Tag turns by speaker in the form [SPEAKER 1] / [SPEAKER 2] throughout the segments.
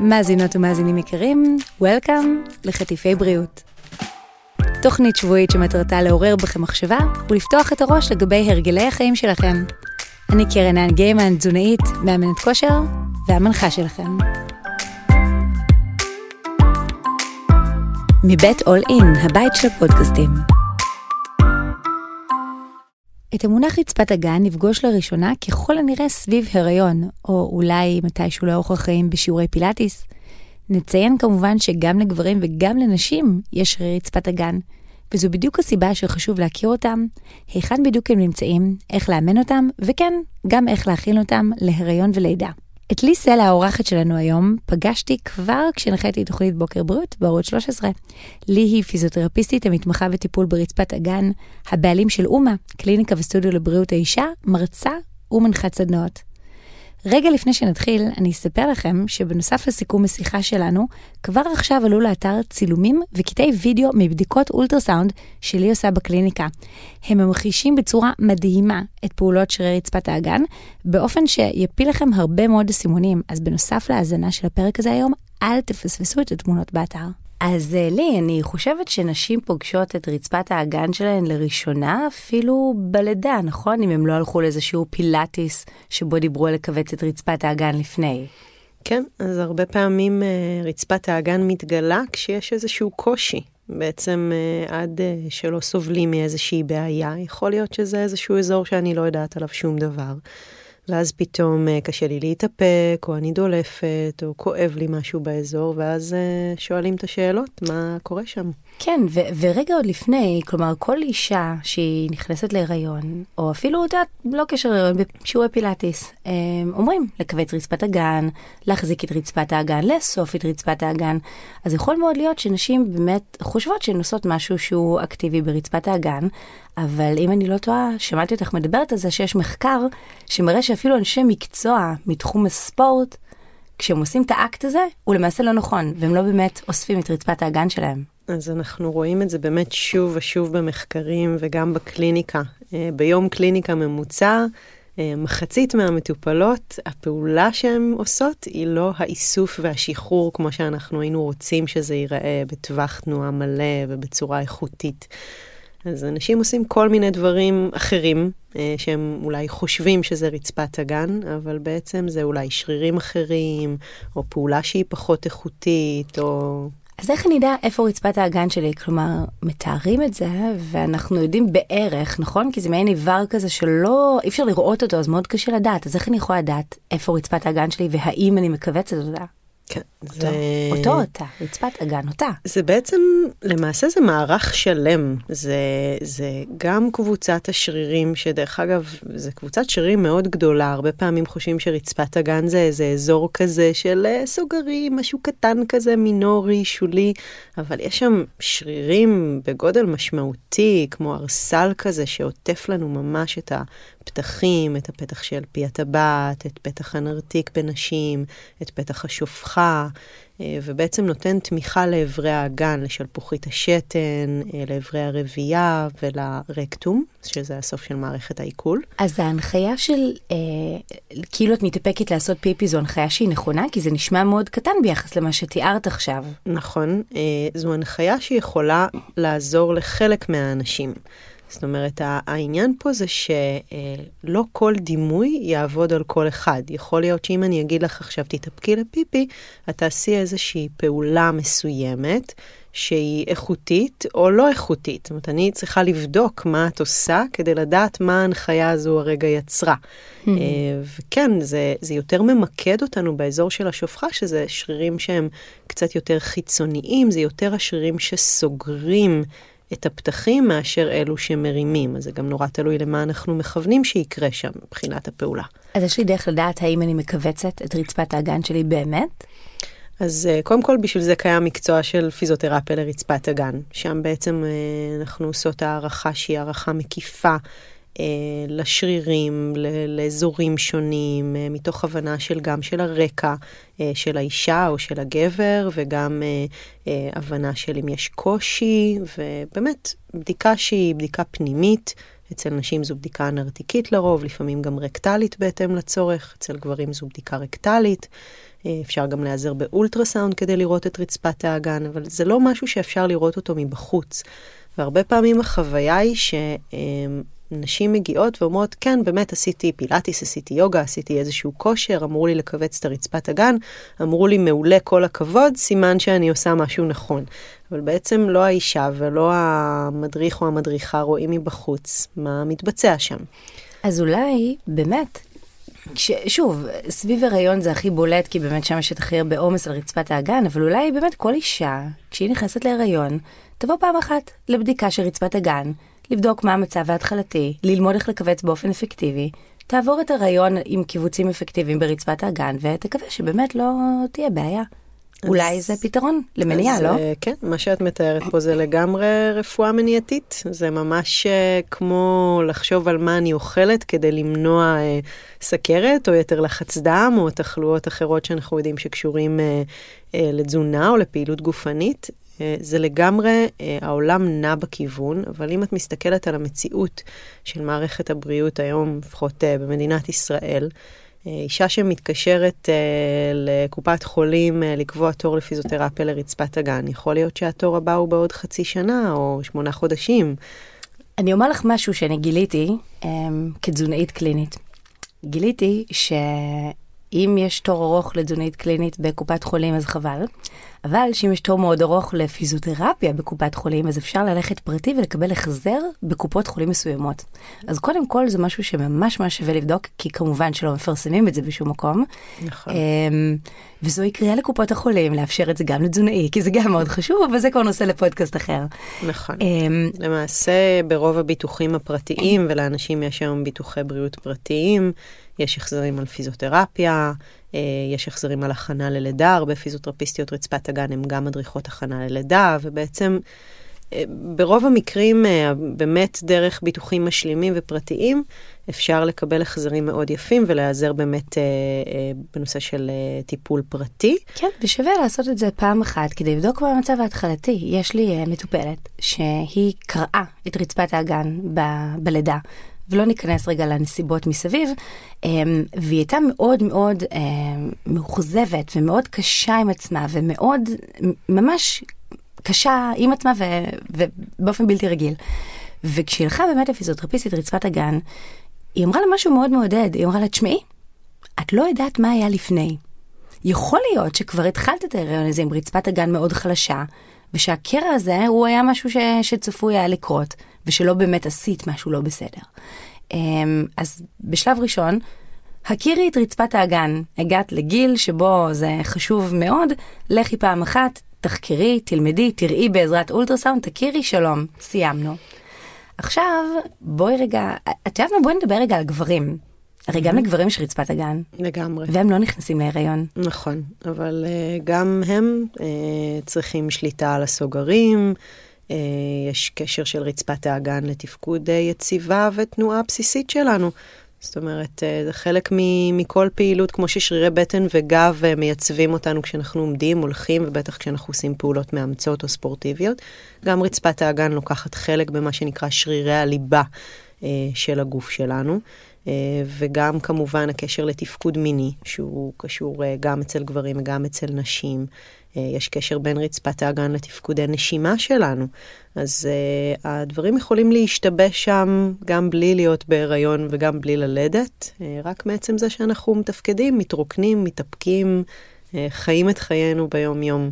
[SPEAKER 1] מאזינות ומאזינים יקרים, Welcome לחטיפי בריאות. תוכנית שבועית שמטרתה לעורר בכם מחשבה ולפתוח את הראש לגבי הרגלי החיים שלכם. אני קרן גיימן, תזונאית, מאמנת כושר והמנחה שלכם. מבית אול אין, הבית של הפודקאסטים. את המונח רצפת הגן נפגוש לראשונה ככל הנראה סביב הריון, או אולי מתישהו לאורך החיים בשיעורי פילאטיס. נציין כמובן שגם לגברים וגם לנשים יש שרירי רצפת הגן, וזו בדיוק הסיבה שחשוב להכיר אותם, היכן בדיוק הם נמצאים, איך לאמן אותם, וכן, גם איך להכין אותם להריון ולידה. את לי סלע האורחת שלנו היום פגשתי כבר כשהנחיתי תוכנית בוקר בריאות בערוץ 13. לי היא פיזיותרפיסטית המתמחה בטיפול ברצפת אגן, הבעלים של אומה, קליניקה וסטודיו לבריאות האישה, מרצה ומנחת סדנאות. רגע לפני שנתחיל, אני אספר לכם שבנוסף לסיכום השיחה שלנו, כבר עכשיו עלו לאתר צילומים וקטעי וידאו מבדיקות אולטרסאונד שלי עושה בקליניקה. הם ממחישים בצורה מדהימה את פעולות שרירי רצפת האגן, באופן שיפיל לכם הרבה מאוד סימונים. אז בנוסף להאזנה של הפרק הזה היום, אל תפספסו את התמונות באתר. אז אה, לי, אני חושבת שנשים פוגשות את רצפת האגן שלהן לראשונה אפילו בלידה, נכון? אם הם לא הלכו לאיזשהו פילאטיס שבו דיברו על לכווץ את רצפת האגן לפני.
[SPEAKER 2] כן, אז הרבה פעמים uh, רצפת האגן מתגלה כשיש איזשהו קושי. בעצם uh, עד שלא סובלים מאיזושהי בעיה, יכול להיות שזה איזשהו אזור שאני לא יודעת עליו שום דבר. ואז פתאום אה, קשה לי להתאפק, או אני דולפת, או כואב לי משהו באזור, ואז אה, שואלים את השאלות, מה קורה שם.
[SPEAKER 1] כן, ו- ורגע עוד לפני, כלומר, כל אישה שהיא נכנסת להיריון, או אפילו, את יודעת, לא קשר להיריון, בשיעורי פילאטיס, אה, אומרים לכווץ רצפת הגן, להחזיק את רצפת האגן, לאסוף את רצפת האגן. אז יכול מאוד להיות שנשים באמת חושבות שהן עושות משהו שהוא אקטיבי ברצפת האגן, אבל אם אני לא טועה, שמעתי אותך מדברת על זה שיש מחקר שמראה שאפילו אנשי מקצוע מתחום הספורט, כשהם עושים את האקט הזה, הוא למעשה לא נכון, והם לא באמת אוספים את רצפת האגן שלהם.
[SPEAKER 2] אז אנחנו רואים את זה באמת שוב ושוב במחקרים וגם בקליניקה. אה, ביום קליניקה ממוצע, אה, מחצית מהמטופלות, הפעולה שהן עושות היא לא האיסוף והשחרור כמו שאנחנו היינו רוצים שזה ייראה בטווח תנועה מלא ובצורה איכותית. אז אנשים עושים כל מיני דברים אחרים, אה, שהם אולי חושבים שזה רצפת הגן, אבל בעצם זה אולי שרירים אחרים, או פעולה שהיא פחות איכותית, או...
[SPEAKER 1] אז איך אני אדע איפה רצפת האגן שלי? כלומר, מתארים את זה, ואנחנו יודעים בערך, נכון? כי זה מעין איבר כזה שלא, אי אפשר לראות אותו, אז מאוד קשה לדעת. אז איך אני יכולה לדעת איפה רצפת האגן שלי, והאם אני מכווצת אותה?
[SPEAKER 2] כן,
[SPEAKER 1] אותו, זה... אותו אותה, רצפת אגן אותה.
[SPEAKER 2] זה בעצם, למעשה זה מערך שלם. זה, זה גם קבוצת השרירים, שדרך אגב, זה קבוצת שרירים מאוד גדולה. הרבה פעמים חושבים שרצפת אגן זה איזה אזור כזה של אה, סוגרים, משהו קטן כזה, מינורי, שולי, אבל יש שם שרירים בגודל משמעותי, כמו ארסל כזה, שעוטף לנו ממש את הפתחים, את הפתח של פי הטבעת, את פתח הנרתיק בנשים, את פתח השופחה, אה, ובעצם נותן תמיכה לאברי האגן, לשלפוחית השתן, אה, לאברי הרבייה ולרקטום, שזה הסוף של מערכת העיכול.
[SPEAKER 1] אז ההנחיה של, אה, כאילו את מתאפקת לעשות פיפי, זו הנחיה שהיא נכונה? כי זה נשמע מאוד קטן ביחס למה שתיארת עכשיו.
[SPEAKER 2] נכון, אה, זו הנחיה שיכולה לעזור לחלק מהאנשים. זאת אומרת, העניין פה זה שלא כל דימוי יעבוד על כל אחד. יכול להיות שאם אני אגיד לך עכשיו תתאפקי לפיפי, את תעשי איזושהי פעולה מסוימת. שהיא איכותית או לא איכותית. זאת אומרת, אני צריכה לבדוק מה את עושה כדי לדעת מה ההנחיה הזו הרגע יצרה. Mm-hmm. וכן, זה, זה יותר ממקד אותנו באזור של השופחה, שזה שרירים שהם קצת יותר חיצוניים, זה יותר השרירים שסוגרים את הפתחים מאשר אלו שמרימים. אז זה גם נורא תלוי למה אנחנו מכוונים שיקרה שם מבחינת הפעולה.
[SPEAKER 1] אז יש לי דרך לדעת האם אני מכווצת את רצפת האגן שלי באמת?
[SPEAKER 2] אז uh, קודם כל בשביל זה קיים מקצוע של פיזיותרפיה לרצפת אגן. שם בעצם uh, אנחנו עושות הערכה שהיא הערכה מקיפה אה, לשרירים, לאזורים שונים, אה, מתוך הבנה של גם של הרקע אה, של האישה או של הגבר, וגם הבנה של אם יש קושי, ובאמת בדיקה שהיא בדיקה פנימית. אצל נשים זו בדיקה נרתיקית לרוב, לפעמים גם רקטלית בהתאם לצורך, אצל גברים זו בדיקה רקטלית. אה, אפשר גם להיעזר באולטרסאונד כדי לראות את רצפת האגן, אבל זה לא משהו שאפשר לראות אותו מבחוץ. והרבה פעמים החוויה היא שנשים מגיעות ואומרות, כן, באמת עשיתי פילאטיס, עשיתי יוגה, עשיתי איזשהו כושר, אמרו לי לכווץ את הרצפת הגן, אמרו לי מעולה, כל הכבוד, סימן שאני עושה משהו נכון. אבל בעצם לא האישה ולא המדריך או המדריכה רואים מבחוץ מה מתבצע שם.
[SPEAKER 1] אז אולי באמת כש, שוב, סביב הריון זה הכי בולט, כי באמת שם יש את הכי הרבה עומס על רצפת האגן, אבל אולי באמת כל אישה, כשהיא נכנסת להריון, תבוא פעם אחת לבדיקה של רצפת הגן, לבדוק מה המצב ההתחלתי, ללמוד איך לכווץ באופן אפקטיבי, תעבור את הריון עם קיבוצים אפקטיביים ברצפת האגן, ותקווה שבאמת לא תהיה בעיה. אז... אולי זה פתרון למניעה, אז, לא?
[SPEAKER 2] אה, כן, מה שאת מתארת פה זה לגמרי רפואה מניעתית. זה ממש uh, כמו לחשוב על מה אני אוכלת כדי למנוע uh, סכרת או יתר לחץ דם או תחלואות אחרות שאנחנו יודעים שקשורים uh, uh, לתזונה או לפעילות גופנית. Uh, זה לגמרי, uh, העולם נע בכיוון, אבל אם את מסתכלת על המציאות של מערכת הבריאות היום, לפחות uh, במדינת ישראל, אה, אישה שמתקשרת אה, לקופת חולים אה, לקבוע תור לפיזיותרפיה לרצפת הגן, יכול להיות שהתור הבא הוא בעוד חצי שנה או שמונה חודשים.
[SPEAKER 1] אני אומר לך משהו שאני גיליתי אה, כתזונאית קלינית. גיליתי שאם יש תור ארוך לתזונאית קלינית בקופת חולים אז חבל, אבל שאם יש תור מאוד ארוך לפיזיותרפיה בקופת חולים, אז אפשר ללכת פרטי ולקבל החזר בקופות חולים מסוימות. אז קודם כל זה משהו שממש ממש שווה לבדוק, כי כמובן שלא מפרסמים את זה בשום מקום.
[SPEAKER 2] נכון.
[SPEAKER 1] אמ, וזוהי קריאה לקופות החולים לאפשר את זה גם לתזונאי, כי זה גם מאוד חשוב, אבל זה כבר נושא לפודקאסט אחר.
[SPEAKER 2] נכון. אמ, למעשה ברוב הביטוחים הפרטיים, ולאנשים יש היום ביטוחי בריאות פרטיים, יש החזרים על פיזיותרפיה. אה, יש החזרים על הכנה ללידה, הרבה פיזיותרפיסטיות רצפת הגן הן גם מדריכות הכנה ללידה, ובעצם אה, ברוב המקרים, אה, באמת דרך ביטוחים משלימים ופרטיים, אפשר לקבל החזרים מאוד יפים ולהיעזר באמת בנושא של טיפול פרטי.
[SPEAKER 1] כן, ושווה לעשות את זה פעם אחת כדי לבדוק מה המצב ההתחלתי. יש לי מטופלת שהיא קראה את רצפת האגן ב- בלידה. ולא ניכנס רגע לנסיבות מסביב, אמ, והיא הייתה מאוד מאוד אמ, מאוכזבת ומאוד קשה עם עצמה ומאוד ממש קשה עם עצמה ו, ובאופן בלתי רגיל. וכשהיא הלכה באמת לפיזיותרפיסטית רצפת הגן, היא אמרה לה משהו מאוד מעודד, היא אמרה לה, תשמעי, את לא יודעת מה היה לפני. יכול להיות שכבר התחלת את ההיריון הזה עם רצפת הגן מאוד חלשה, ושהקרע הזה הוא היה משהו ש, שצפוי היה לקרות, ושלא באמת עשית משהו לא בסדר. אמ, אז בשלב ראשון, הכירי את רצפת האגן. הגעת לגיל שבו זה חשוב מאוד, לכי פעם אחת, תחקרי, תלמדי, תראי בעזרת אולטרסאונד, תכירי, שלום, סיימנו. עכשיו, בואי רגע, את יודעת מה? בואי נדבר רגע על גברים. הרי גם לגברים יש רצפת הגן.
[SPEAKER 2] לגמרי.
[SPEAKER 1] והם לא נכנסים להיריון.
[SPEAKER 2] נכון, אבל uh, גם הם uh, צריכים שליטה על הסוגרים, uh, יש קשר של רצפת האגן לתפקוד יציבה ותנועה בסיסית שלנו. זאת אומרת, זה חלק מכל פעילות, כמו ששרירי בטן וגב מייצבים אותנו כשאנחנו עומדים, הולכים, ובטח כשאנחנו עושים פעולות מאמצות או ספורטיביות. גם רצפת האגן לוקחת חלק במה שנקרא שרירי הליבה של הגוף שלנו. אה, וגם כמובן הקשר לתפקוד מיני, שהוא קשור אה, גם אצל גברים וגם אצל נשים. אה, יש קשר בין רצפת האגן לתפקודי נשימה שלנו. אז uh, הדברים יכולים להשתבש שם גם בלי להיות בהיריון וגם בלי ללדת, uh, רק מעצם זה שאנחנו מתפקדים, מתרוקנים, מתאפקים, uh, חיים את חיינו ביום-יום.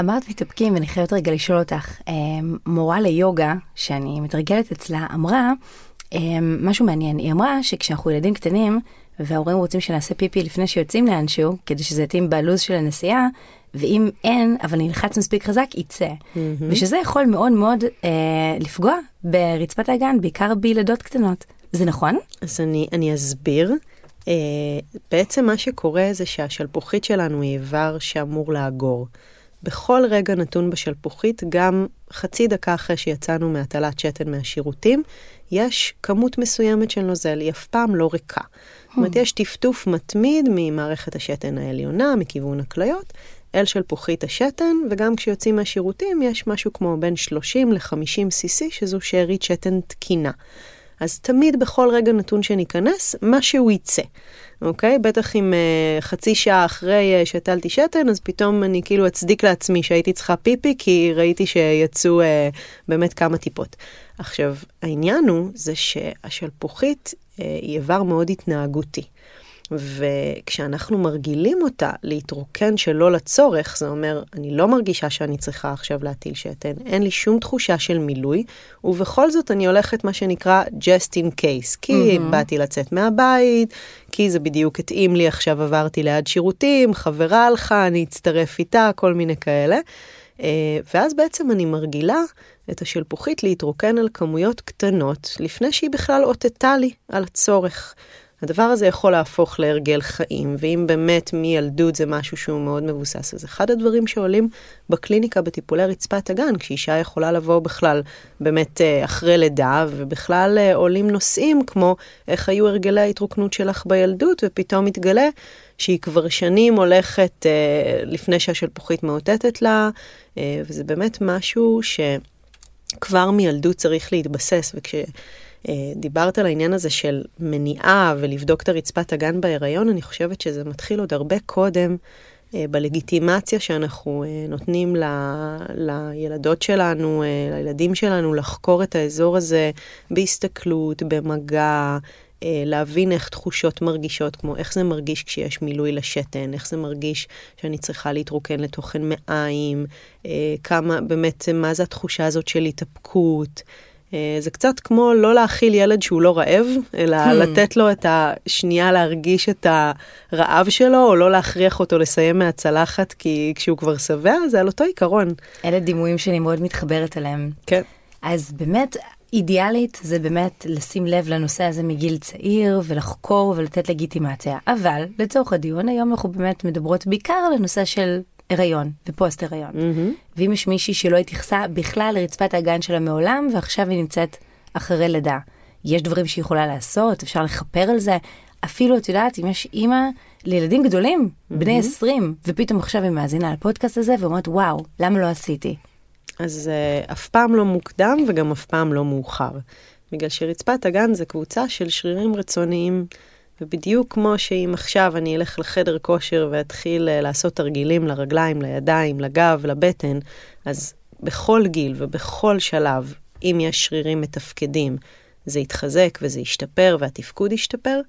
[SPEAKER 1] אמרת מתאפקים, ואני חייבת רגע לשאול אותך, מורה ליוגה, שאני מתרגלת אצלה, אמרה אמ, משהו מעניין, היא אמרה שכשאנחנו ילדים קטנים וההורים רוצים שנעשה פיפי לפני שיוצאים לאנשהו, כדי שזה יתאים בלו"ז של הנסיעה, ואם אין, אבל נלחץ מספיק חזק, יצא. Mm-hmm. ושזה יכול מאוד מאוד אה, לפגוע ברצפת האגן, בעיקר בילדות קטנות. זה נכון?
[SPEAKER 2] אז אני, אני אסביר. Uh, בעצם מה שקורה זה שהשלפוחית שלנו היא איבר שאמור לאגור. בכל רגע נתון בשלפוחית, גם חצי דקה אחרי שיצאנו מהטלת שתן מהשירותים, יש כמות מסוימת של נוזל, היא אף פעם לא ריקה. זאת אומרת, יש טפטוף מתמיד ממערכת השתן העליונה, מכיוון הכליות, אל שלפוחית השתן, וגם כשיוצאים מהשירותים יש משהו כמו בין 30 ל-50 cc, שזו שארית שתן תקינה. אז תמיד בכל רגע נתון שניכנס, משהו יצא. אוקיי? בטח אם uh, חצי שעה אחרי uh, שתלתי שתן, אז פתאום אני כאילו אצדיק לעצמי שהייתי צריכה פיפי, כי ראיתי שיצאו uh, באמת כמה טיפות. עכשיו, העניין הוא, זה שהשלפוחית uh, היא איבר מאוד התנהגותי. וכשאנחנו מרגילים אותה להתרוקן שלא לצורך, זה אומר, אני לא מרגישה שאני צריכה עכשיו להטיל שתן, אין לי שום תחושה של מילוי, ובכל זאת אני הולכת מה שנקרא just in case, כי mm-hmm. באתי לצאת מהבית, כי זה בדיוק התאים לי, עכשיו עברתי ליד שירותים, חברה הלכה, אני אצטרף איתה, כל מיני כאלה. אה, ואז בעצם אני מרגילה את השלפוחית להתרוקן על כמויות קטנות, לפני שהיא בכלל אותתה לי על הצורך. הדבר הזה יכול להפוך להרגל חיים, ואם באמת מילדות זה משהו שהוא מאוד מבוסס, אז אחד הדברים שעולים בקליניקה בטיפולי רצפת הגן, כשאישה יכולה לבוא בכלל באמת אה, אחרי לידה, ובכלל אה, עולים נושאים כמו איך היו הרגלי ההתרוקנות שלך בילדות, ופתאום מתגלה שהיא כבר שנים הולכת אה, לפני שהשלפוחית מאותתת לה, וזה באמת משהו שכבר מילדות צריך להתבסס, וכש... אה, דיברת על העניין הזה של מניעה ולבדוק את הרצפת הגן בהיריון, אני חושבת שזה מתחיל עוד הרבה קודם אה, בלגיטימציה שאנחנו אה, נותנים ל, לילדות שלנו, לילדים שלנו, לחקור את האזור הזה בהסתכלות, במגע. להבין איך תחושות מרגישות, כמו איך זה מרגיש כשיש מילוי לשתן, איך זה מרגיש שאני צריכה להתרוקן לתוכן מעיים, כמה, באמת, מה זה התחושה הזאת של התאפקות. אה, זה קצת כמו לא להאכיל ילד שהוא לא רעב, אלא hmm. לתת לו את השנייה להרגיש את הרעב שלו, או לא להכריח אותו לסיים מהצלחת, כי כשהוא כבר שבע, זה על אותו עיקרון.
[SPEAKER 1] אלה דימויים שאני מאוד מתחברת אליהם.
[SPEAKER 2] כן.
[SPEAKER 1] אז באמת, אידיאלית זה באמת לשים לב לנושא הזה מגיל צעיר ולחקור ולתת לגיטימציה. אבל לצורך הדיון היום אנחנו באמת מדברות בעיקר על הנושא של הריון ופוסט הריון. Mm-hmm. ואם יש מישהי שלא התייחסה בכלל לרצפת הגן שלה מעולם, ועכשיו היא נמצאת אחרי לידה, יש דברים שהיא יכולה לעשות, אפשר לכפר על זה. אפילו, את יודעת, אם יש אימא לילדים גדולים, mm-hmm. בני 20, ופתאום עכשיו היא מאזינה לפודקאסט הזה ואומרת, וואו, למה לא עשיתי?
[SPEAKER 2] אז uh, אף פעם לא מוקדם וגם אף פעם לא מאוחר. בגלל שרצפת הגן זה קבוצה של שרירים רצוניים ובדיוק כמו שאם עכשיו אני אלך לחדר כושר ואתחיל אה, לעשות תרגילים לרגליים, לידיים, לגב, לבטן, אז בכל גיל ובכל שלב, אם יש שרירים מתפקדים, זה יתחזק וזה ישתפר והתפקוד ישתפר,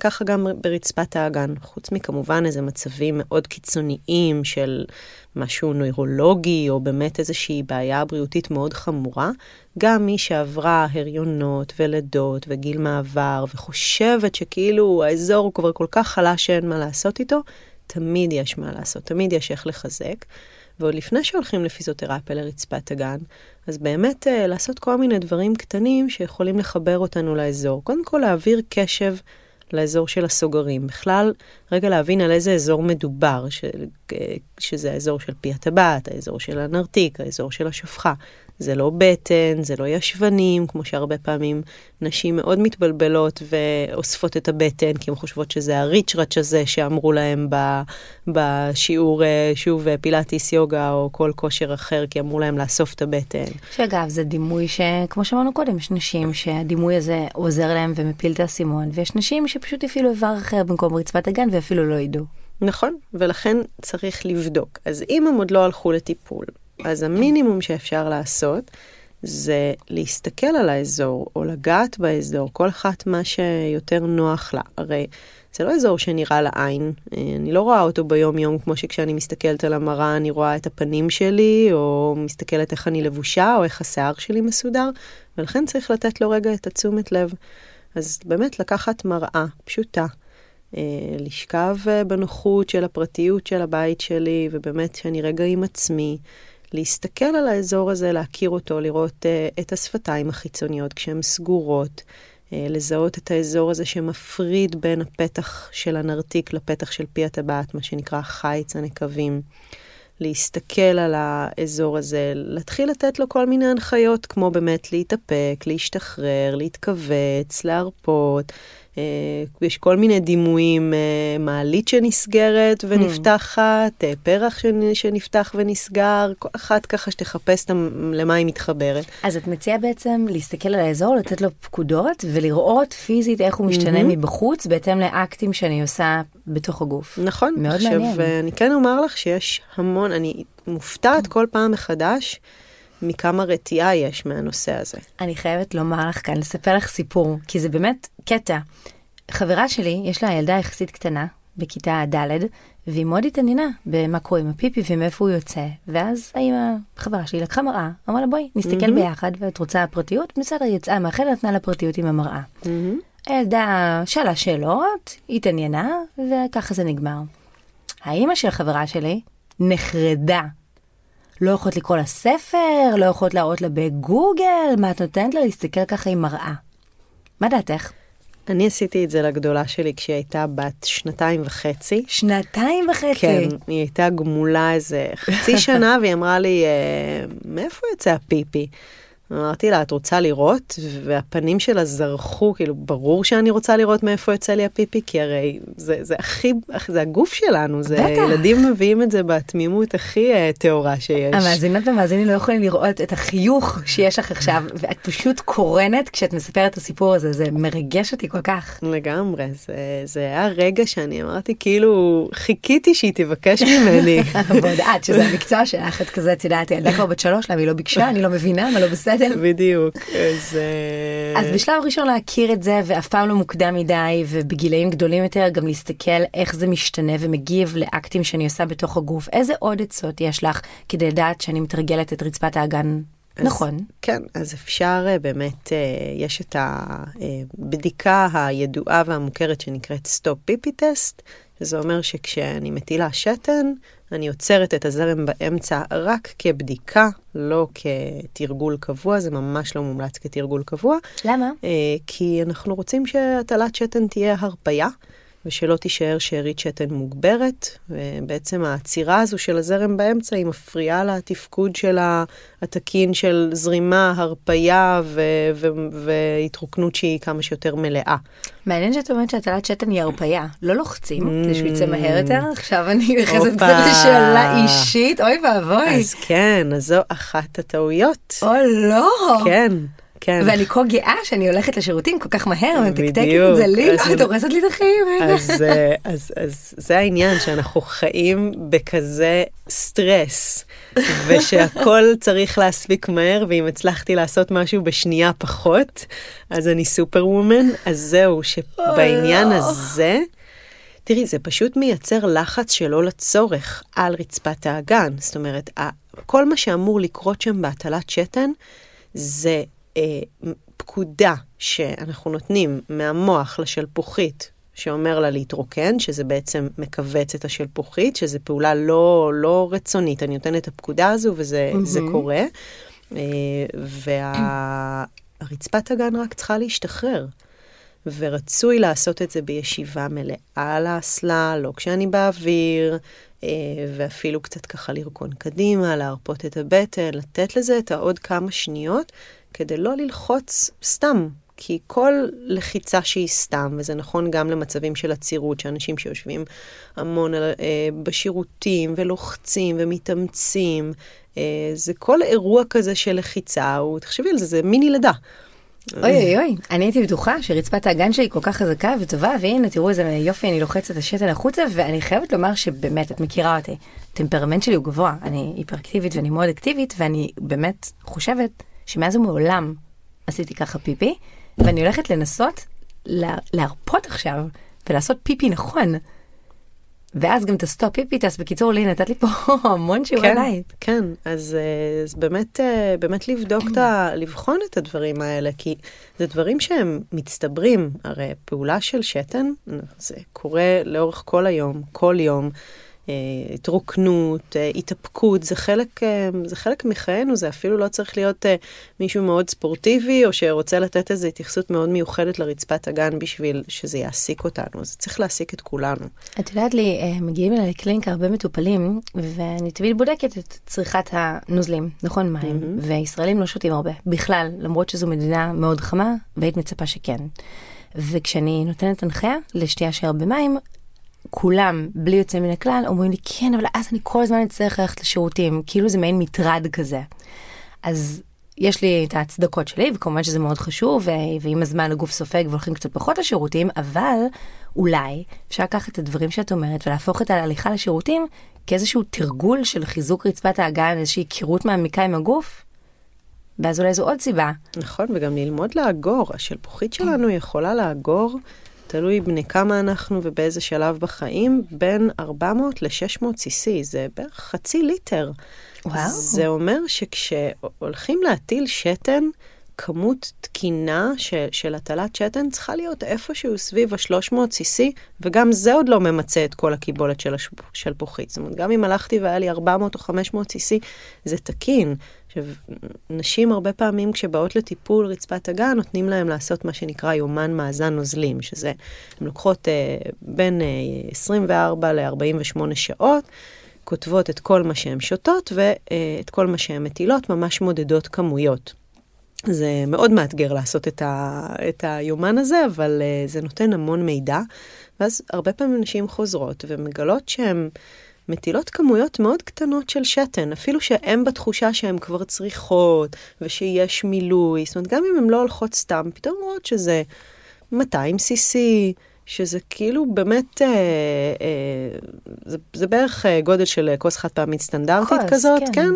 [SPEAKER 2] ככה גם ברצפת האגן. חוץ מכמובן איזה מצבים מאוד קיצוניים של משהו נוירולוגי, או באמת איזושהי בעיה בריאותית מאוד חמורה, גם מי שעברה הריונות ולידות וגיל מעבר, וחושבת שכאילו האזור הוא כבר כל כך חלש שאין מה לעשות איתו, תמיד יש מה לעשות, תמיד יש איך לחזק. ועוד לפני שהולכים לפיזיותרפיה לרצפת הגן, אז באמת uh, לעשות כל מיני דברים קטנים שיכולים לחבר אותנו לאזור. קודם כל להעביר קשב לאזור של הסוגרים. בכלל, רגע להבין על איזה אזור מדובר, ש, שזה האזור של פי הטבעת, האזור של הנרתיק, האזור של השפחה. זה לא בטן, זה לא ישבנים, כמו שהרבה פעמים נשים מאוד מתבלבלות ואוספות את הבטן, כי הן חושבות שזה הריצ'ראץ' הזה שאמרו להם בשיעור, אה, שוב, פילאטיס יוגה או כל כושר אחר, כי אמרו להם לאסוף את הבטן.
[SPEAKER 1] שאגב, זה דימוי שכמו שאמרנו קודם, יש נשים שהדימוי הזה עוזר להם ומפיל את האסימון, ויש נשים שפשוט הפעילו איבר אחר במקום רצפת הגן ואפילו לא ידעו.
[SPEAKER 2] נכון, ולכן צריך לבדוק. אז אם הם עוד לא הלכו לטיפול, אז המינימום שאפשר לעשות זה להסתכל על האזור או לגעת באזור, כל אחת מה שיותר נוח לה. הרי זה לא אזור שנראה לעין, אני לא רואה אותו ביום יום כמו שכשאני מסתכלת על המראה אני רואה את הפנים שלי, או מסתכלת איך אני לבושה, או איך השיער שלי מסודר, ולכן צריך לתת לו רגע את התשומת לב. אז באמת לקחת מראה פשוטה, אה, לשכב אה, בנוחות של הפרטיות של הבית שלי, ובאמת שאני רגע עם עצמי. להסתכל על האזור הזה, להכיר אותו, לראות uh, את השפתיים החיצוניות כשהן סגורות, uh, לזהות את האזור הזה שמפריד בין הפתח של הנרתיק לפתח של פי הטבעת, מה שנקרא חיץ הנקבים. להסתכל על האזור הזה, להתחיל לתת לו כל מיני הנחיות, כמו באמת להתאפק, להשתחרר, להתכווץ, להרפות, יש כל מיני דימויים, אה, מעלית שנסגרת ונפתחת, אה, פרח שנפתח ונסגר, אחת ככה שתחפש למה היא מתחברת.
[SPEAKER 1] אז את מציעה בעצם להסתכל על האזור, לתת לו פקודות ולראות פיזית איך הוא משתנה mm-hmm. מבחוץ בהתאם לאקטים שאני עושה בתוך הגוף.
[SPEAKER 2] נכון. מאוד עכשיו, מעניין. עכשיו, אני כן אומר לך שיש המון, אני מופתעת כל פעם מחדש. מכמה רתיעה יש מהנושא הזה.
[SPEAKER 1] אני חייבת לומר לך כאן, לספר לך סיפור, כי זה באמת קטע. חברה שלי, יש לה ילדה יחסית קטנה, בכיתה ד', והיא מאוד התעניינה במה קורה עם הפיפי ומאיפה הוא יוצא. ואז האמא, חברה שלי, לקחה מראה, אמרה לה בואי, נסתכל mm-hmm. ביחד, ואת רוצה פרטיות? בסדר, יצאה מהחדר, נתנה לה פרטיות עם המראה. Mm-hmm. הילדה שאלה שאלות, התעניינה, וככה זה נגמר. האמא של חברה שלי נחרדה לא יכולת לקרוא לה ספר, לא יכולת להראות לה בגוגל, מה את נותנת לה להסתכל ככה עם מראה? מה דעתך?
[SPEAKER 2] אני עשיתי את זה לגדולה שלי כשהיא הייתה בת שנתיים וחצי.
[SPEAKER 1] שנתיים וחצי?
[SPEAKER 2] כן, היא הייתה גמולה איזה חצי שנה והיא אמרה לי, אה, מאיפה יוצא הפיפי? אמרתי לה, את רוצה לראות? והפנים שלה זרחו, כאילו, ברור שאני רוצה לראות מאיפה יוצא לי הפיפי, כי הרי זה, זה הכי, זה הגוף שלנו, זה בטח. ילדים מביאים את זה בתמימות הכי uh, טהורה שיש.
[SPEAKER 1] המאזינות והמאזינים לא יכולים לראות את החיוך שיש לך עכשיו, ואת פשוט קורנת כשאת מספרת את הסיפור הזה, זה מרגש אותי כל כך.
[SPEAKER 2] לגמרי, זה, זה היה רגע שאני אמרתי, כאילו, חיכיתי שהיא תבקש ממני.
[SPEAKER 1] ועוד את, שזה המקצוע שלך, את כזה, את יודעת, ילדה כבר בת שלוש, למה היא לא ביקשה, אני לא מבינה, מה לא בסדר. בסדר?
[SPEAKER 2] בדיוק. אז... אה,
[SPEAKER 1] אז בשלב ראשון להכיר את זה, ואף פעם לא מוקדם מדי, ובגילאים גדולים יותר גם להסתכל איך זה משתנה ומגיב לאקטים שאני עושה בתוך הגוף. איזה עוד עצות יש לך כדי לדעת שאני מתרגלת את רצפת האגן אז, נכון.
[SPEAKER 2] כן, אז אפשר אה, באמת, אה, יש את הבדיקה הידועה והמוכרת שנקראת stop פיפי טסט, שזה אומר שכשאני מטילה שתן, אני עוצרת את הזרם באמצע רק כבדיקה, לא כתרגול קבוע, זה ממש לא מומלץ כתרגול קבוע.
[SPEAKER 1] למה?
[SPEAKER 2] אה, כי אנחנו רוצים שהטלת שתן תהיה הרפייה. ושלא תישאר שארית שתן מוגברת. ובעצם העצירה הזו של הזרם באמצע היא מפריעה לתפקוד של התקין של זרימה, הרפייה ו- ו- והתרוקנות שהיא כמה שיותר מלאה.
[SPEAKER 1] מעניין שאת אומרת שהטלת שתן היא הרפייה, לא לוחצים, כדי שהוא יצא מהר יותר. עכשיו אני נכנסת קצת לשאלה אישית, אוי ואבוי.
[SPEAKER 2] אז כן, אז זו אחת הטעויות.
[SPEAKER 1] או לא.
[SPEAKER 2] כן. כן.
[SPEAKER 1] ואני כה גאה שאני הולכת לשירותים כל כך מהר, ומתקתקת את זה לי, את הורסת לי את החיים.
[SPEAKER 2] אז, אה, אז, אז זה העניין, שאנחנו חיים בכזה סטרס, ושהכול צריך להספיק מהר, ואם הצלחתי לעשות משהו בשנייה פחות, אז אני סופר וומן. אז זהו, שבעניין לא. הזה... תראי, זה פשוט מייצר לחץ שלא לצורך על רצפת האגן. זאת אומרת, כל מה שאמור לקרות שם בהטלת שתן, זה פקודה שאנחנו נותנים מהמוח לשלפוחית, שאומר לה להתרוקן, שזה בעצם מכווץ את השלפוחית, שזו פעולה לא, לא רצונית. אני נותנת את הפקודה הזו וזה mm-hmm. קורה. אה, והרצפת הגן רק צריכה להשתחרר. ורצוי לעשות את זה בישיבה מלאה על האסלה, לא כשאני באוויר, אה, ואפילו קצת ככה לרקון קדימה, להרפות את הבטן, לתת לזה את העוד כמה שניות, כדי לא ללחוץ סתם. כי כל לחיצה שהיא סתם, וזה נכון גם למצבים של עצירות, שאנשים שיושבים המון אה, בשירותים ולוחצים ומתאמצים, אה, זה כל אירוע כזה של לחיצה, הוא, תחשבי על זה, זה מיני לידה.
[SPEAKER 1] אוי אוי אוי, אני הייתי בטוחה שרצפת האגן שלי כל כך חזקה וטובה, והנה תראו איזה יופי, אני לוחצת את השתן החוצה, ואני חייבת לומר שבאמת, את מכירה אותי, הטמפרמנט שלי הוא גבוה, אני היפראקטיבית ואני מאוד אקטיבית, ואני באמת חושבת שמאז ומעולם עשיתי ככה פיפי, ואני הולכת לנסות לה, להרפות עכשיו ולעשות פיפי נכון. ואז גם את ה stop פיפי test, בקיצור, לי נתת לי פה המון שיעורי
[SPEAKER 2] כן, בית. כן, אז, אה, אז באמת, אה, באמת לבדוק את ה... לבחון את הדברים האלה, כי זה דברים שהם מצטברים. הרי פעולה של שתן, זה קורה לאורך כל היום, כל יום. אה, התרוקנות, אה, התאפקות, זה חלק, אה, זה חלק מחיינו, זה אפילו לא צריך להיות מישהו מאוד ספורטיבי, או שרוצה לתת איזו התייחסות מאוד מיוחדת לרצפת האגן בשביל שזה יעסיק אותנו, זה צריך להעסיק את כולנו.
[SPEAKER 1] את יודעת לי, מגיעים אליי לקליניקה הרבה מטופלים, ואני תמיד בודקת את צריכת הנוזלים, נכון מים, mm-hmm. וישראלים לא שותים הרבה, בכלל, למרות שזו מדינה מאוד חמה, והיית מצפה שכן. וכשאני נותנת הנחיה לשתייה של הרבה מים, כולם, בלי יוצא מן הכלל, אומרים לי, כן, אבל אז אני כל הזמן אצטרך ללכת לשירותים, כאילו זה מעין מטרד כזה. אז יש לי את ההצדקות שלי, וכמובן שזה מאוד חשוב, ועם הזמן הגוף סופג והולכים קצת פחות לשירותים, אבל אולי אפשר לקחת את הדברים שאת אומרת ולהפוך את ההליכה לשירותים כאיזשהו תרגול של חיזוק רצפת האגן, איזושהי היכרות מעמיקה עם הגוף. ואז אולי זו עוד סיבה.
[SPEAKER 2] נכון, וגם ללמוד לאגור. השלפוחית שלנו יכולה לאגור, תלוי בני כמה אנחנו ובאיזה שלב בחיים, בין 400 ל-600 cc, זה בערך חצי ליטר.
[SPEAKER 1] וואו.
[SPEAKER 2] זה אומר שכשהולכים להטיל שתן, כמות תקינה של, של הטלת שתן צריכה להיות איפשהו סביב ה-300 cc, וגם זה עוד לא ממצה את כל הקיבולת של השלפוחית. זאת אומרת, גם אם הלכתי והיה לי 400 או 500 cc, זה תקין. עכשיו, נשים הרבה פעמים כשבאות לטיפול רצפת הגן, נותנים להם לעשות מה שנקרא יומן מאזן נוזלים, שזה, הן לוקחות אה, בין אה, 24 ל-48 שעות. כותבות את כל מה שהן שותות ואת כל מה שהן מטילות, ממש מודדות כמויות. זה מאוד מאתגר לעשות את, ה, את היומן הזה, אבל uh, זה נותן המון מידע. ואז הרבה פעמים נשים חוזרות ומגלות שהן מטילות כמויות מאוד קטנות של שתן, אפילו שהן בתחושה שהן כבר צריכות, ושיש מילוי. זאת אומרת, גם אם הן לא הולכות סתם, פתאום רואות שזה 200 cc, שזה כאילו באמת, אה, אה, זה, זה בערך אה, גודל של כוס חד פעמית סטנדרטית כוס, כזאת, כן. כן?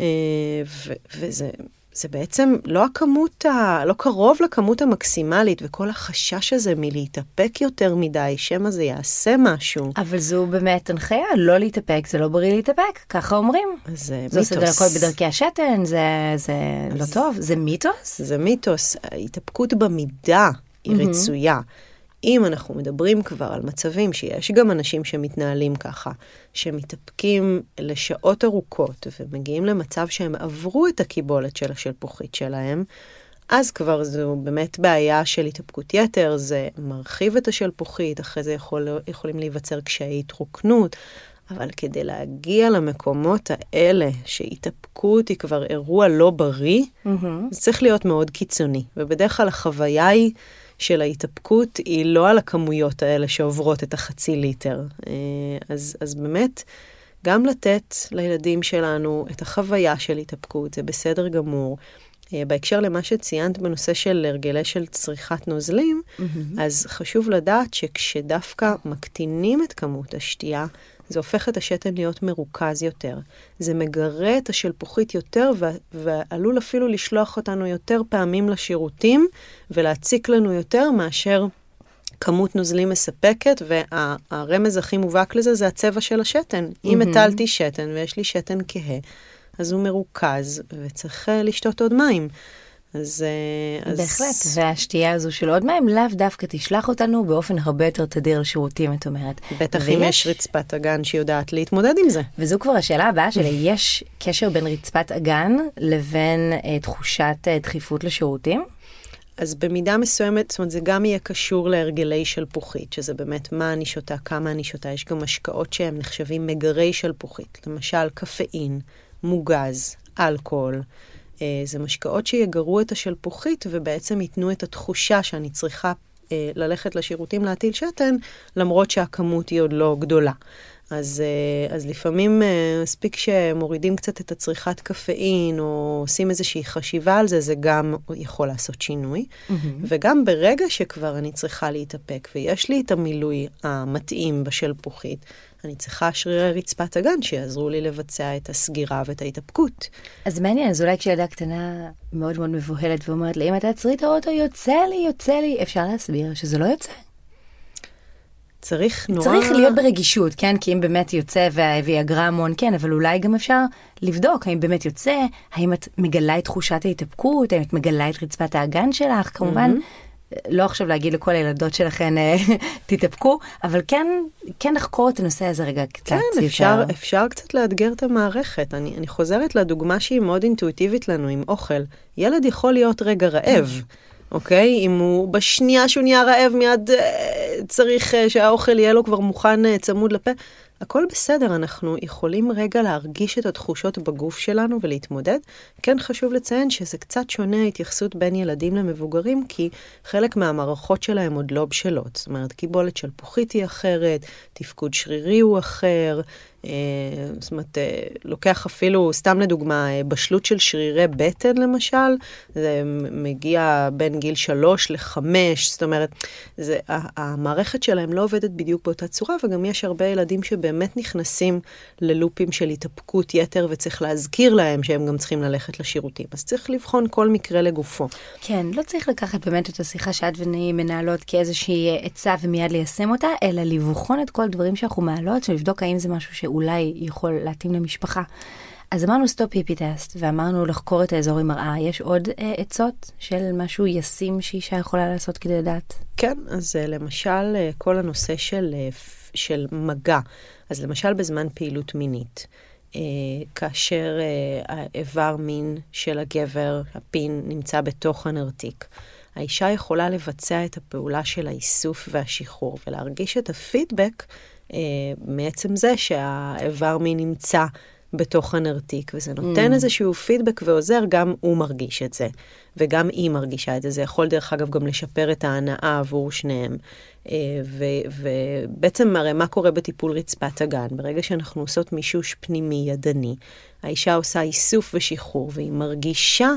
[SPEAKER 2] אה, ו, וזה זה בעצם לא הכמות, ה, לא קרוב לכמות המקסימלית, וכל החשש הזה מלהתאפק יותר מדי, שמא זה יעשה משהו.
[SPEAKER 1] אבל זו באמת הנחיה, לא להתאפק, זה לא בריא להתאפק, ככה אומרים.
[SPEAKER 2] זה מיתוס.
[SPEAKER 1] זה עושה את הכל בדרכי השתן, זה, זה לא טוב, זה מיתוס?
[SPEAKER 2] זה מיתוס. התאפקות במידה היא mm-hmm. רצויה. אם אנחנו מדברים כבר על מצבים שיש גם אנשים שמתנהלים ככה, שמתאפקים לשעות ארוכות ומגיעים למצב שהם עברו את הקיבולת של השלפוחית שלהם, אז כבר זו באמת בעיה של התאפקות יתר, זה מרחיב את השלפוחית, אחרי זה יכול, יכולים להיווצר קשיי התרוקנות, אבל כדי להגיע למקומות האלה, שהתאפקות היא כבר אירוע לא בריא, mm-hmm. זה צריך להיות מאוד קיצוני. ובדרך כלל החוויה היא של ההתאפקות היא לא על הכמויות האלה שעוברות את החצי ליטר. אה, אז, אז באמת, גם לתת לילדים שלנו את החוויה של התאפקות, זה בסדר גמור. אה, בהקשר למה שציינת בנושא של הרגלי של צריכת נוזלים, mm-hmm. אז חשוב לדעת שכשדווקא מקטינים את כמות השתייה, זה הופך את השתן להיות מרוכז יותר. זה מגרה את השלפוחית יותר ו- ועלול אפילו לשלוח אותנו יותר פעמים לשירותים ולהציק לנו יותר מאשר כמות נוזלים מספקת, והרמז הכי מובהק לזה זה הצבע של השתן. Mm-hmm. אם הטלתי שתן ויש לי שתן כהה, אז הוא מרוכז וצריך אה, לשתות עוד מים. אז,
[SPEAKER 1] אה, אז... בהחלט, והשתייה הזו של עוד מים לאו דווקא תשלח אותנו באופן הרבה יותר תדיר לשירותים, את אומרת.
[SPEAKER 2] בטח ויש... אם יש רצפת אגן שיודעת להתמודד עם זה.
[SPEAKER 1] וזו כבר השאלה הבאה שלי, יש קשר בין רצפת אגן לבין אה, תחושת אה, דחיפות לשירותים?
[SPEAKER 2] אז במידה מסוימת, זאת אומרת, זה גם יהיה קשור להרגלי שלפוחית, שזה באמת מה אני שותה, כמה אני שותה. יש גם השקעות שהם נחשבים מגרי שלפוחית, למשל קפאין, מוגז, אלכוהול. אה, זה משקאות שיגרו את השלפוחית ובעצם ייתנו את התחושה שאני צריכה אה, ללכת לשירותים להטיל שתן, למרות שהכמות היא עוד לא גדולה. אז, אה, אז לפעמים מספיק שמורידים קצת את הצריכת קפאין, או עושים איזושהי חשיבה על זה, זה גם יכול לעשות שינוי. Mm-hmm. וגם ברגע שכבר אני צריכה להתאפק, ויש לי את המילוי המתאים בשלפוחית, אני צריכה שרירי רצפת אגן שיעזרו לי לבצע את הסגירה ואת ההתאפקות.
[SPEAKER 1] אז מעניין, אז אולי כשילדה קטנה מאוד מאוד מבוהלת ואומרת לי, אם אתה תעצרי את האוטו, יוצא לי, יוצא לי, אפשר להסביר שזה לא יוצא.
[SPEAKER 2] צריך נורא...
[SPEAKER 1] צריך להיות ברגישות, כן? כי אם באמת יוצא והיא אגרה המון, כן, אבל אולי גם אפשר לבדוק האם באמת יוצא, האם את מגלה את תחושת ההתאפקות, האם את מגלה את רצפת האגן שלך, כמובן. Mm-hmm. לא עכשיו להגיד לכל הילדות שלכן אה, תתאפקו, אבל כן, כן לחקור את הנושא הזה רגע קצת.
[SPEAKER 2] כן, אפשר, אפשר קצת לאתגר את המערכת. אני, אני חוזרת לדוגמה שהיא מאוד אינטואיטיבית לנו עם אוכל. ילד יכול להיות רגע רעב. אוקיי? אם הוא בשנייה שהוא נהיה רעב מיד אה, צריך אה, שהאוכל יהיה לו כבר מוכן צמוד לפה. הכל בסדר, אנחנו יכולים רגע להרגיש את התחושות בגוף שלנו ולהתמודד. כן חשוב לציין שזה קצת שונה ההתייחסות בין ילדים למבוגרים, כי חלק מהמערכות שלהם עוד לא בשלות. זאת אומרת, קיבולת שלפוחית היא אחרת, תפקוד שרירי הוא אחר, אה, זאת אומרת, אה, לוקח אפילו, סתם לדוגמה, אה, בשלות של שרירי בטן למשל, זה מגיע בין גיל שלוש לחמש, זאת אומרת, זה, המערכת שלהם לא עובדת בדיוק באותה צורה, וגם יש הרבה ילדים שבאמת נכנסים ללופים של התאפקות יתר, וצריך להזכיר להם שהם גם צריכים ללכת לשירותים. אז צריך לבחון כל מקרה לגופו.
[SPEAKER 1] כן, לא צריך לקחת באמת את השיחה שאת ואני מנהלות כאיזושהי עצה ומיד ליישם אותה, אלא לבחון את כל הדברים שאנחנו מעלות ולבדוק האם זה משהו שהוא שאולי יכול להתאים למשפחה. אז אמרנו stop פיפי test, ואמרנו לחקור את האזור עם מראה. יש עוד אה, עצות של משהו ישים שאישה יכולה לעשות כדי לדעת?
[SPEAKER 2] כן, אז אה, למשל, אה, כל הנושא של, אה, של מגע. אז למשל בזמן פעילות מינית. אה, כאשר אה, האיבר מין של הגבר, הפין, נמצא בתוך הנרתיק. האישה יכולה לבצע את הפעולה של האיסוף והשחרור ולהרגיש את הפידבק מעצם זה שהאיבר מין נמצא בתוך הנרתיק, וזה נותן mm. איזשהו פידבק ועוזר, גם הוא מרגיש את זה, וגם היא מרגישה את זה. זה יכול דרך אגב גם לשפר את ההנאה עבור שניהם. אה, ובעצם הרי מה קורה בטיפול רצפת הגן? ברגע שאנחנו עושות מישוש פנימי ידני, האישה עושה איסוף ושחרור, והיא מרגישה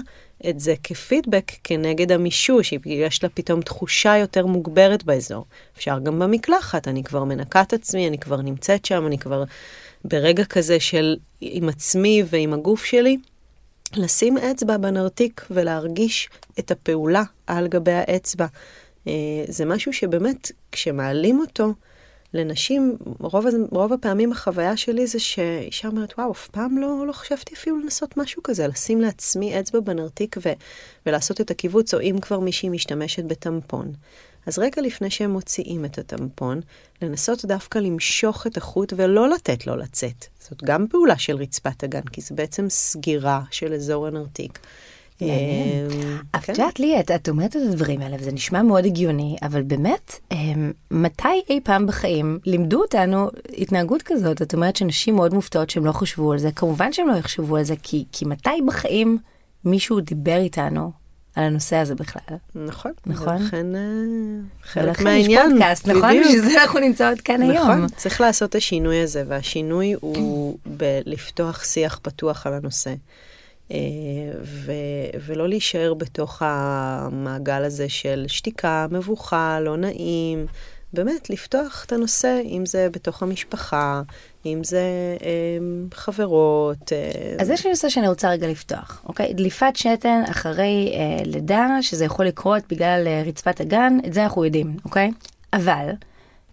[SPEAKER 2] את זה כפידבק כנגד המישוש, יש לה פתאום תחושה יותר מוגברת באזור. אפשר גם במקלחת, אני כבר מנקה את עצמי, אני כבר נמצאת שם, אני כבר ברגע כזה של עם עצמי ועם הגוף שלי, לשים אצבע בנרתיק ולהרגיש את הפעולה על גבי האצבע. אה, זה משהו שבאמת, כשמעלים אותו, לנשים, רוב, רוב הפעמים החוויה שלי זה שאישה אומרת, וואו, אף פעם לא, לא חשבתי אפילו לנסות משהו כזה, לשים לעצמי אצבע בנרתיק ו, ולעשות את הקיבוץ, או אם כבר מישהי משתמשת בטמפון. אז רגע לפני שהם מוציאים את הטמפון, לנסות דווקא למשוך את החוט ולא לתת לו לצאת. זאת גם פעולה של רצפת הגן, כי זה בעצם סגירה של אזור הנרתיק.
[SPEAKER 1] מעניין. את כן. יודעת לי, את אומרת את הדברים האלה וזה נשמע מאוד הגיוני, אבל באמת, אמ, מתי אי פעם בחיים לימדו אותנו התנהגות כזאת? את אומרת שנשים מאוד מופתעות שהם לא חשבו על זה, כמובן שהם לא יחשבו על זה, כי, כי מתי בחיים מישהו דיבר איתנו על הנושא הזה בכלל.
[SPEAKER 2] נכון.
[SPEAKER 1] נכון.
[SPEAKER 2] ולכן אה, חלק מהעניין.
[SPEAKER 1] ולכן יש פודקאסט, נכון? בשביל זה אנחנו נמצאות כאן
[SPEAKER 2] נכון,
[SPEAKER 1] היום.
[SPEAKER 2] נכון, צריך לעשות את השינוי הזה, והשינוי הוא בלפתוח שיח פתוח על הנושא. אה, ו- ולא להישאר בתוך המעגל הזה של שתיקה, מבוכה, לא נעים. באמת, לפתוח את הנושא, אם זה בתוך המשפחה, אם זה אה, חברות. אה...
[SPEAKER 1] אז יש לי נושא שאני רוצה רגע לפתוח, אוקיי? דליפת שתן אחרי אה, לידה, שזה יכול לקרות בגלל אה, רצפת הגן, את זה אנחנו יודעים, אוקיי? אבל,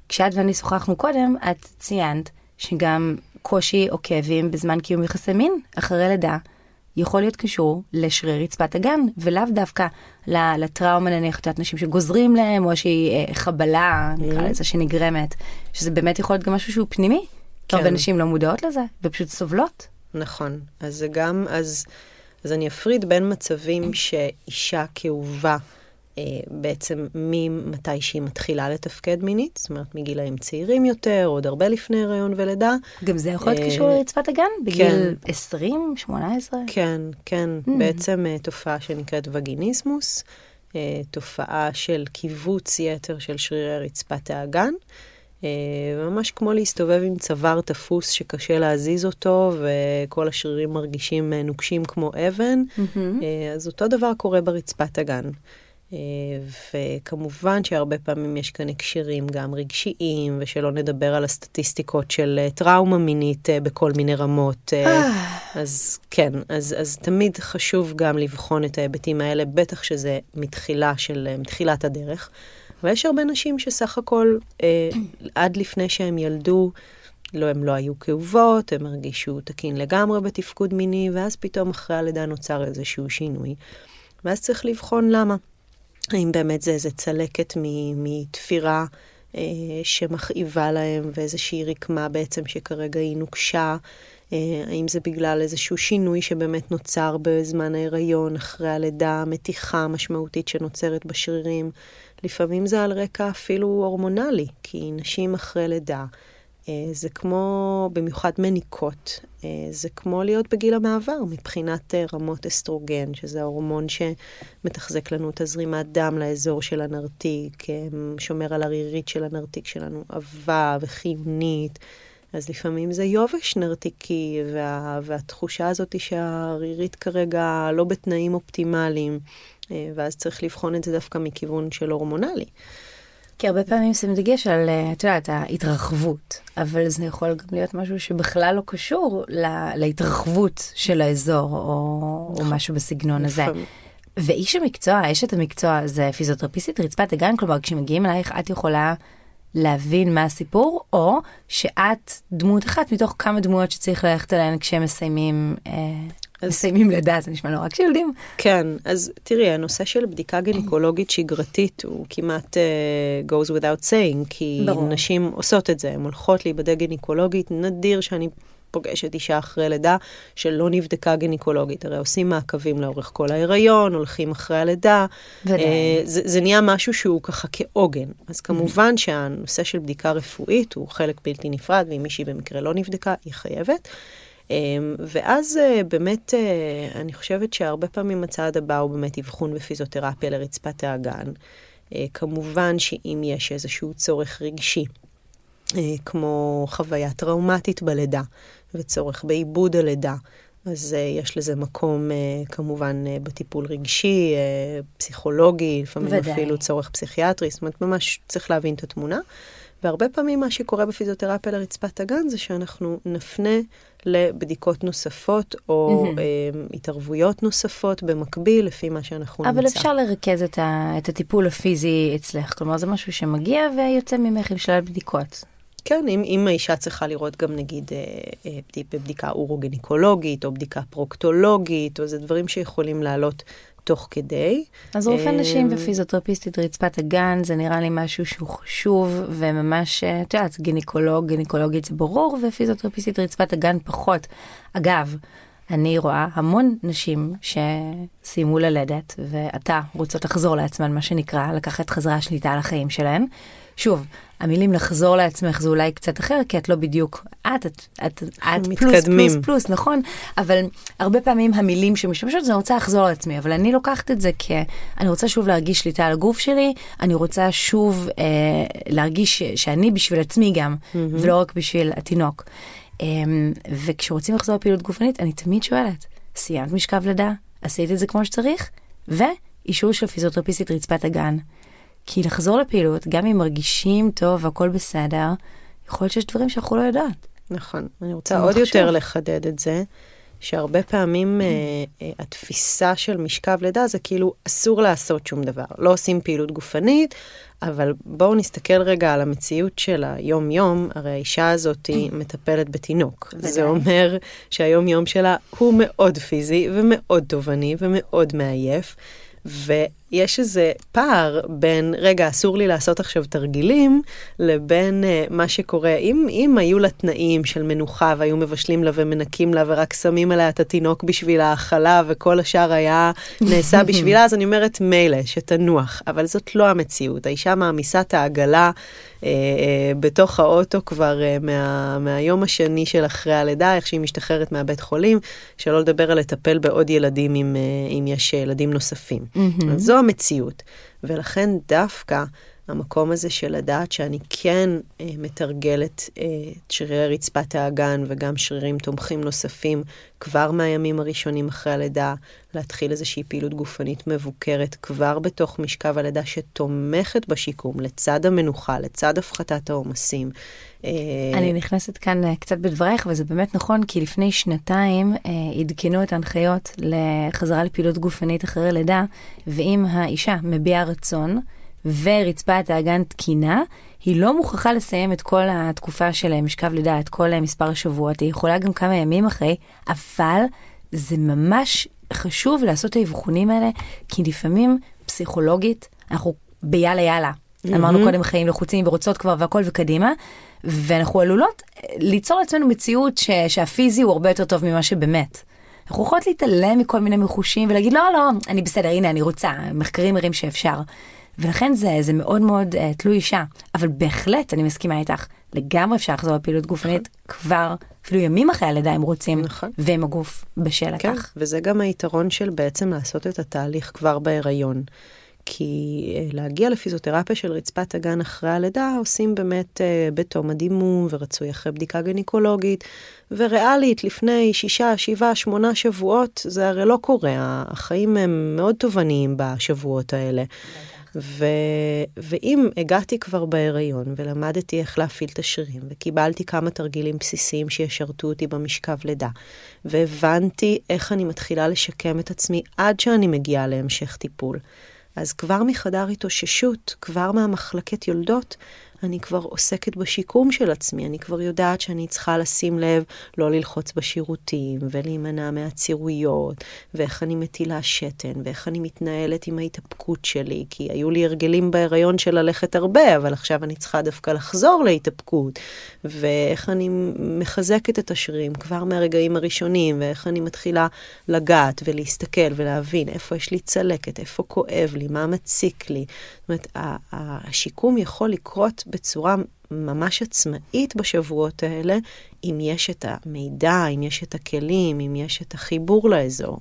[SPEAKER 1] כשאת ואני שוחחנו קודם, את ציינת שגם קושי או כאבים בזמן קיום יחסי מין אחרי לידה. יכול להיות קשור לשרירי רצפת הגן, ולאו דווקא לטראומה נניח, את נשים שגוזרים להם, או איזושהי אה, חבלה, נקרא mm-hmm. לזה, שנגרמת, שזה באמת יכול להיות גם משהו שהוא פנימי. כן. הרבה נשים לא מודעות לזה, ופשוט סובלות.
[SPEAKER 2] נכון. אז זה גם, אז, אז אני אפריד בין מצבים שאישה כאובה, בעצם ממתי שהיא מתחילה לתפקד מינית, זאת אומרת מגילאים צעירים יותר, עוד הרבה לפני הריון ולידה.
[SPEAKER 1] גם זה יכול להיות אה, קשור לרצפת הגן? בגיל כן. 20, 18?
[SPEAKER 2] כן, כן. Mm. בעצם אה, תופעה שנקראת וגיניזמוס, תופעה של קיבוץ יתר של שרירי רצפת האגן. ממש כמו להסתובב עם צוואר תפוס שקשה להזיז אותו וכל השרירים מרגישים נוקשים כמו אבן, mm-hmm. אז אותו דבר קורה ברצפת הגן. אה, וכמובן שהרבה פעמים יש כאן הקשרים גם רגשיים, ושלא נדבר על הסטטיסטיקות של אה, טראומה מינית אה, בכל מיני רמות. אז כן, אז, אז תמיד חשוב גם לבחון את ההיבטים האלה, בטח שזה מתחילה של, מתחילת הדרך. אבל יש הרבה נשים שסך הכל, עד לפני שהם ילדו, לא, הם לא היו כאובות, הם הרגישו תקין לגמרי בתפקוד מיני, ואז פתאום אחרי הלידה נוצר איזשהו שינוי. ואז צריך לבחון למה. האם באמת זה איזה צלקת מתפירה אה, שמכאיבה להם ואיזושהי רקמה בעצם שכרגע היא נוקשה? אה, האם זה בגלל איזשהו שינוי שבאמת נוצר בזמן ההיריון, אחרי הלידה, מתיחה משמעותית שנוצרת בשרירים? לפעמים זה על רקע אפילו הורמונלי, כי נשים אחרי לידה זה כמו, במיוחד מניקות, זה כמו להיות בגיל המעבר מבחינת רמות אסטרוגן, שזה ההורמון שמתחזק לנו את הזרימת דם לאזור של הנרתיק, שומר על הרירית של הנרתיק שלנו, עבה וחיונית. אז לפעמים זה יובש נרתיקי, וה, והתחושה הזאת היא שהרירית כרגע לא בתנאים אופטימליים, אה, ואז צריך לבחון את זה דווקא מכיוון של הורמונלי.
[SPEAKER 1] כי הרבה פעמים שמים דגש על, אה, את יודעת, ההתרחבות, אבל זה יכול גם להיות משהו שבכלל לא קשור לה, להתרחבות של האזור, או, או משהו בסגנון הזה. ואיש המקצוע, אשת המקצוע, זה פיזיותרפיסטית רצפת הגן, כלומר כשמגיעים אלייך את יכולה להבין מה הסיפור, או שאת דמות אחת מתוך כמה דמויות שצריך ללכת עליהן כשהם מסיימים. אה, אז... מסיימים לידה, זה נשמע נורא כשילדים.
[SPEAKER 2] כן, אז תראי, הנושא של בדיקה גינקולוגית שגרתית הוא כמעט uh, goes without saying, כי ברור. נשים עושות את זה, הן הולכות להיבדק גינקולוגית, נדיר שאני פוגשת אישה אחרי לידה שלא נבדקה גינקולוגית. הרי עושים מעקבים לאורך כל ההיריון, הולכים אחרי הלידה. אה, זה, זה נהיה משהו שהוא ככה כעוגן. אז כמובן שהנושא של בדיקה רפואית הוא חלק בלתי נפרד, ואם מישהי במקרה לא נבדקה, היא חייבת. אה, ואז אה, באמת, אה, אני חושבת שהרבה פעמים הצעד הבא הוא באמת אבחון בפיזיותרפיה לרצפת האגן. כמובן שאם יש איזשהו צורך רגשי, כמו חוויה טראומטית בלידה, וצורך בעיבוד הלידה. אז uh, יש לזה מקום uh, כמובן uh, בטיפול רגשי, uh, פסיכולוגי, לפעמים ודאי. אפילו צורך פסיכיאטרי, זאת אומרת ממש צריך להבין את התמונה. והרבה פעמים מה שקורה בפיזיותרפיה לרצפת הגן זה שאנחנו נפנה לבדיקות נוספות או mm-hmm. uh, התערבויות נוספות במקביל לפי מה שאנחנו
[SPEAKER 1] אבל נמצא. אבל אפשר לרכז את, ה, את הטיפול הפיזי אצלך, כלומר זה משהו שמגיע ויוצא ממך עם שלל בדיקות.
[SPEAKER 2] כן, אם, אם האישה צריכה לראות גם נגיד אה, אה, בדיקה אורוגניקולוגית או בדיקה פרוקטולוגית, או זה דברים שיכולים לעלות תוך כדי.
[SPEAKER 1] אז רופא אה, נשים ופיזיותרפיסטית רצפת הגן זה נראה לי משהו שהוא חשוב וממש, את יודעת, גינקולוג, גינקולוגית זה ברור ופיזיותרפיסטית רצפת הגן פחות. אגב, אני רואה המון נשים שסיימו ללדת ועתה רוצות לחזור לעצמן מה שנקרא לקחת חזרה שליטה על החיים שלהן. שוב, המילים לחזור לעצמך זה אולי קצת אחר, כי את לא בדיוק, את, את, את, את פלוס פלוס פלוס, נכון? אבל הרבה פעמים המילים שמשתמשות זה אני רוצה לחזור לעצמי, אבל אני לוקחת את זה כי אני רוצה שוב להרגיש שליטה על הגוף שלי, אני רוצה שוב אה, להרגיש שאני בשביל עצמי גם, mm-hmm. ולא רק בשביל התינוק. אה, וכשרוצים לחזור לפעילות גופנית, אני תמיד שואלת, סיימת משכב לידה? עשית את זה כמו שצריך? ואישור של פיזיותרפיסטית רצפת הגן. כי לחזור לפעילות, גם אם מרגישים טוב והכל בסדר, יכול להיות שיש דברים שאנחנו לא יודעות.
[SPEAKER 2] נכון. אני רוצה עוד חשוב. יותר לחדד את זה, שהרבה פעמים אה, אה, התפיסה של משכב לידה זה כאילו אסור לעשות שום דבר. לא עושים פעילות גופנית, אבל בואו נסתכל רגע על המציאות של היום-יום, הרי האישה הזאת היא מטפלת בתינוק. זה אומר שהיום-יום שלה הוא מאוד פיזי ומאוד תובעני ומאוד מעייף. ויש איזה פער בין, רגע, אסור לי לעשות עכשיו תרגילים, לבין uh, מה שקורה. אם, אם היו לה תנאים של מנוחה והיו מבשלים לה ומנקים לה ורק שמים עליה את התינוק בשביל האכלה וכל השאר היה נעשה בשבילה, אז אני אומרת, מילא, שתנוח. אבל זאת לא המציאות. האישה מעמיסה את העגלה אה, אה, בתוך האוטו כבר אה, מה, מהיום השני של אחרי הלידה, איך שהיא משתחררת מהבית חולים, שלא לדבר על לטפל בעוד ילדים אם, אם יש ילדים נוספים. אז זו המציאות. ולכן דווקא המקום הזה של לדעת שאני כן אה, מתרגלת אה, את שרירי רצפת האגן וגם שרירים תומכים נוספים כבר מהימים הראשונים אחרי הלידה, להתחיל איזושהי פעילות גופנית מבוקרת כבר בתוך משכב הלידה שתומכת בשיקום, לצד המנוחה, לצד הפחתת העומסים.
[SPEAKER 1] אה, אני נכנסת כאן אה, קצת בדברייך, וזה באמת נכון, כי לפני שנתיים אה, עדכנו את ההנחיות לחזרה לפעילות גופנית אחרי לידה, ואם האישה מביעה רצון, ורצפת האגן תקינה, היא לא מוכרחה לסיים את כל התקופה של משכב לידה, את כל מספר השבועות, היא יכולה גם כמה ימים אחרי, אבל זה ממש חשוב לעשות את האבחונים האלה, כי לפעמים פסיכולוגית, אנחנו ביאללה יאללה. Mm-hmm. אמרנו קודם חיים לחוצים ורוצות כבר והכל וקדימה, ואנחנו עלולות ליצור לעצמנו מציאות ש- שהפיזי הוא הרבה יותר טוב ממה שבאמת. אנחנו יכולות להתעלם מכל מיני מחושים ולהגיד לא לא אני בסדר הנה אני רוצה מחקרים מראים שאפשר. ולכן זה, זה מאוד מאוד uh, תלוי אישה. אבל בהחלט, אני מסכימה איתך, לגמרי אפשר לחזור לפעילות גופנית כבר, אפילו ימים אחרי הלידה אם רוצים,
[SPEAKER 2] נכון.
[SPEAKER 1] ועם הגוף בשל
[SPEAKER 2] כן,
[SPEAKER 1] לכך.
[SPEAKER 2] וזה גם היתרון של בעצם לעשות את התהליך כבר בהיריון. כי אה, להגיע לפיזיותרפיה של רצפת הגן אחרי הלידה עושים באמת אה, בתום הדימום ורצוי אחרי בדיקה גינקולוגית, וריאלית לפני שישה, שבעה, שמונה שבועות זה הרי לא קורה, החיים הם מאוד תובעניים בשבועות האלה. ו... ואם הגעתי כבר בהיריון ולמדתי איך להפעיל את השרירים וקיבלתי כמה תרגילים בסיסיים שישרתו אותי במשכב לידה והבנתי איך אני מתחילה לשקם את עצמי עד שאני מגיעה להמשך טיפול. אז כבר מחדר התאוששות, כבר מהמחלקת יולדות, אני כבר עוסקת בשיקום של עצמי, אני כבר יודעת שאני צריכה לשים לב לא ללחוץ בשירותים ולהימנע מהצירויות, ואיך אני מטילה שתן, ואיך אני מתנהלת עם ההתאפקות שלי, כי היו לי הרגלים בהיריון של ללכת הרבה, אבל עכשיו אני צריכה דווקא לחזור להתאפקות, ואיך אני מחזקת את השרירים כבר מהרגעים הראשונים, ואיך אני מתחילה לגעת ולהסתכל ולהבין איפה יש לי צלקת, איפה כואב לי, מה מציק לי. זאת אומרת, השיקום יכול לקרות בצורה ממש עצמאית בשבועות האלה, אם יש את המידע, אם יש את הכלים, אם יש את החיבור לאזור.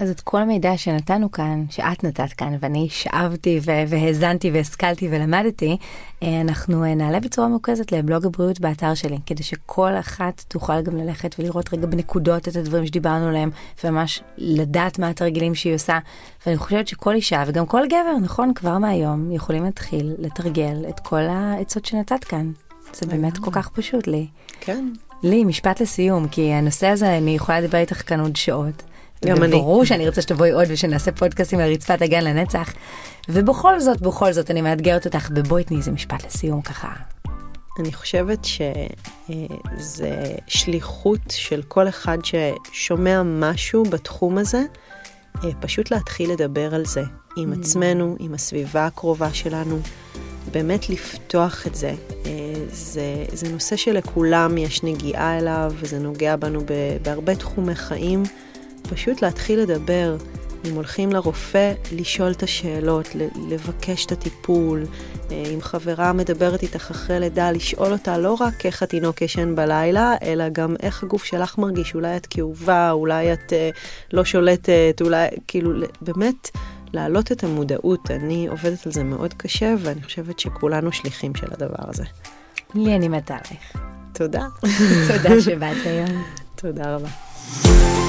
[SPEAKER 1] אז את כל המידע שנתנו כאן, שאת נתת כאן, ואני שאבתי והאזנתי והשכלתי ולמדתי, אה, אנחנו אה, נעלה בצורה מרוכזת לבלוג הבריאות באתר שלי, כדי שכל אחת תוכל גם ללכת ולראות רגע בנקודות את הדברים שדיברנו עליהם, וממש לדעת מה התרגילים שהיא עושה. ואני חושבת שכל אישה, וגם כל גבר, נכון, כבר מהיום, יכולים להתחיל לתרגל את כל העצות שנתת כאן. זה באמת כל כך פשוט לי.
[SPEAKER 2] כן.
[SPEAKER 1] לי, משפט לסיום, כי הנושא הזה, אני יכולה לדבר איתך כאן עוד שעות.
[SPEAKER 2] גם אני.
[SPEAKER 1] ברור שאני רוצה שתבואי עוד ושנעשה פודקאסטים על רצפת הגן לנצח. ובכל זאת, בכל זאת, אני מאתגרת אותך, ובואי תני איזה משפט לסיום ככה.
[SPEAKER 2] אני חושבת שזה שליחות של כל אחד ששומע משהו בתחום הזה, אה, פשוט להתחיל לדבר על זה עם עצמנו, עם הסביבה הקרובה שלנו, באמת לפתוח את זה. אה, זה, זה נושא שלכולם יש נגיעה אליו, וזה נוגע בנו בהרבה תחומי חיים. פשוט להתחיל לדבר. אם הולכים לרופא, לשאול את השאלות, לבקש את הטיפול. אה, אם חברה מדברת איתך אחרי לידה, לשאול אותה לא רק איך התינוק ישן בלילה, אלא גם איך הגוף שלך מרגיש. אולי את כאובה, אולי את uh, לא שולטת, אולי, כאילו, באמת להעלות את המודעות. אני עובדת על זה מאוד קשה, ואני חושבת שכולנו שליחים של הדבר הזה.
[SPEAKER 1] לי אני מתה עליך.
[SPEAKER 2] תודה.
[SPEAKER 1] תודה שבאת היום.
[SPEAKER 2] תודה רבה.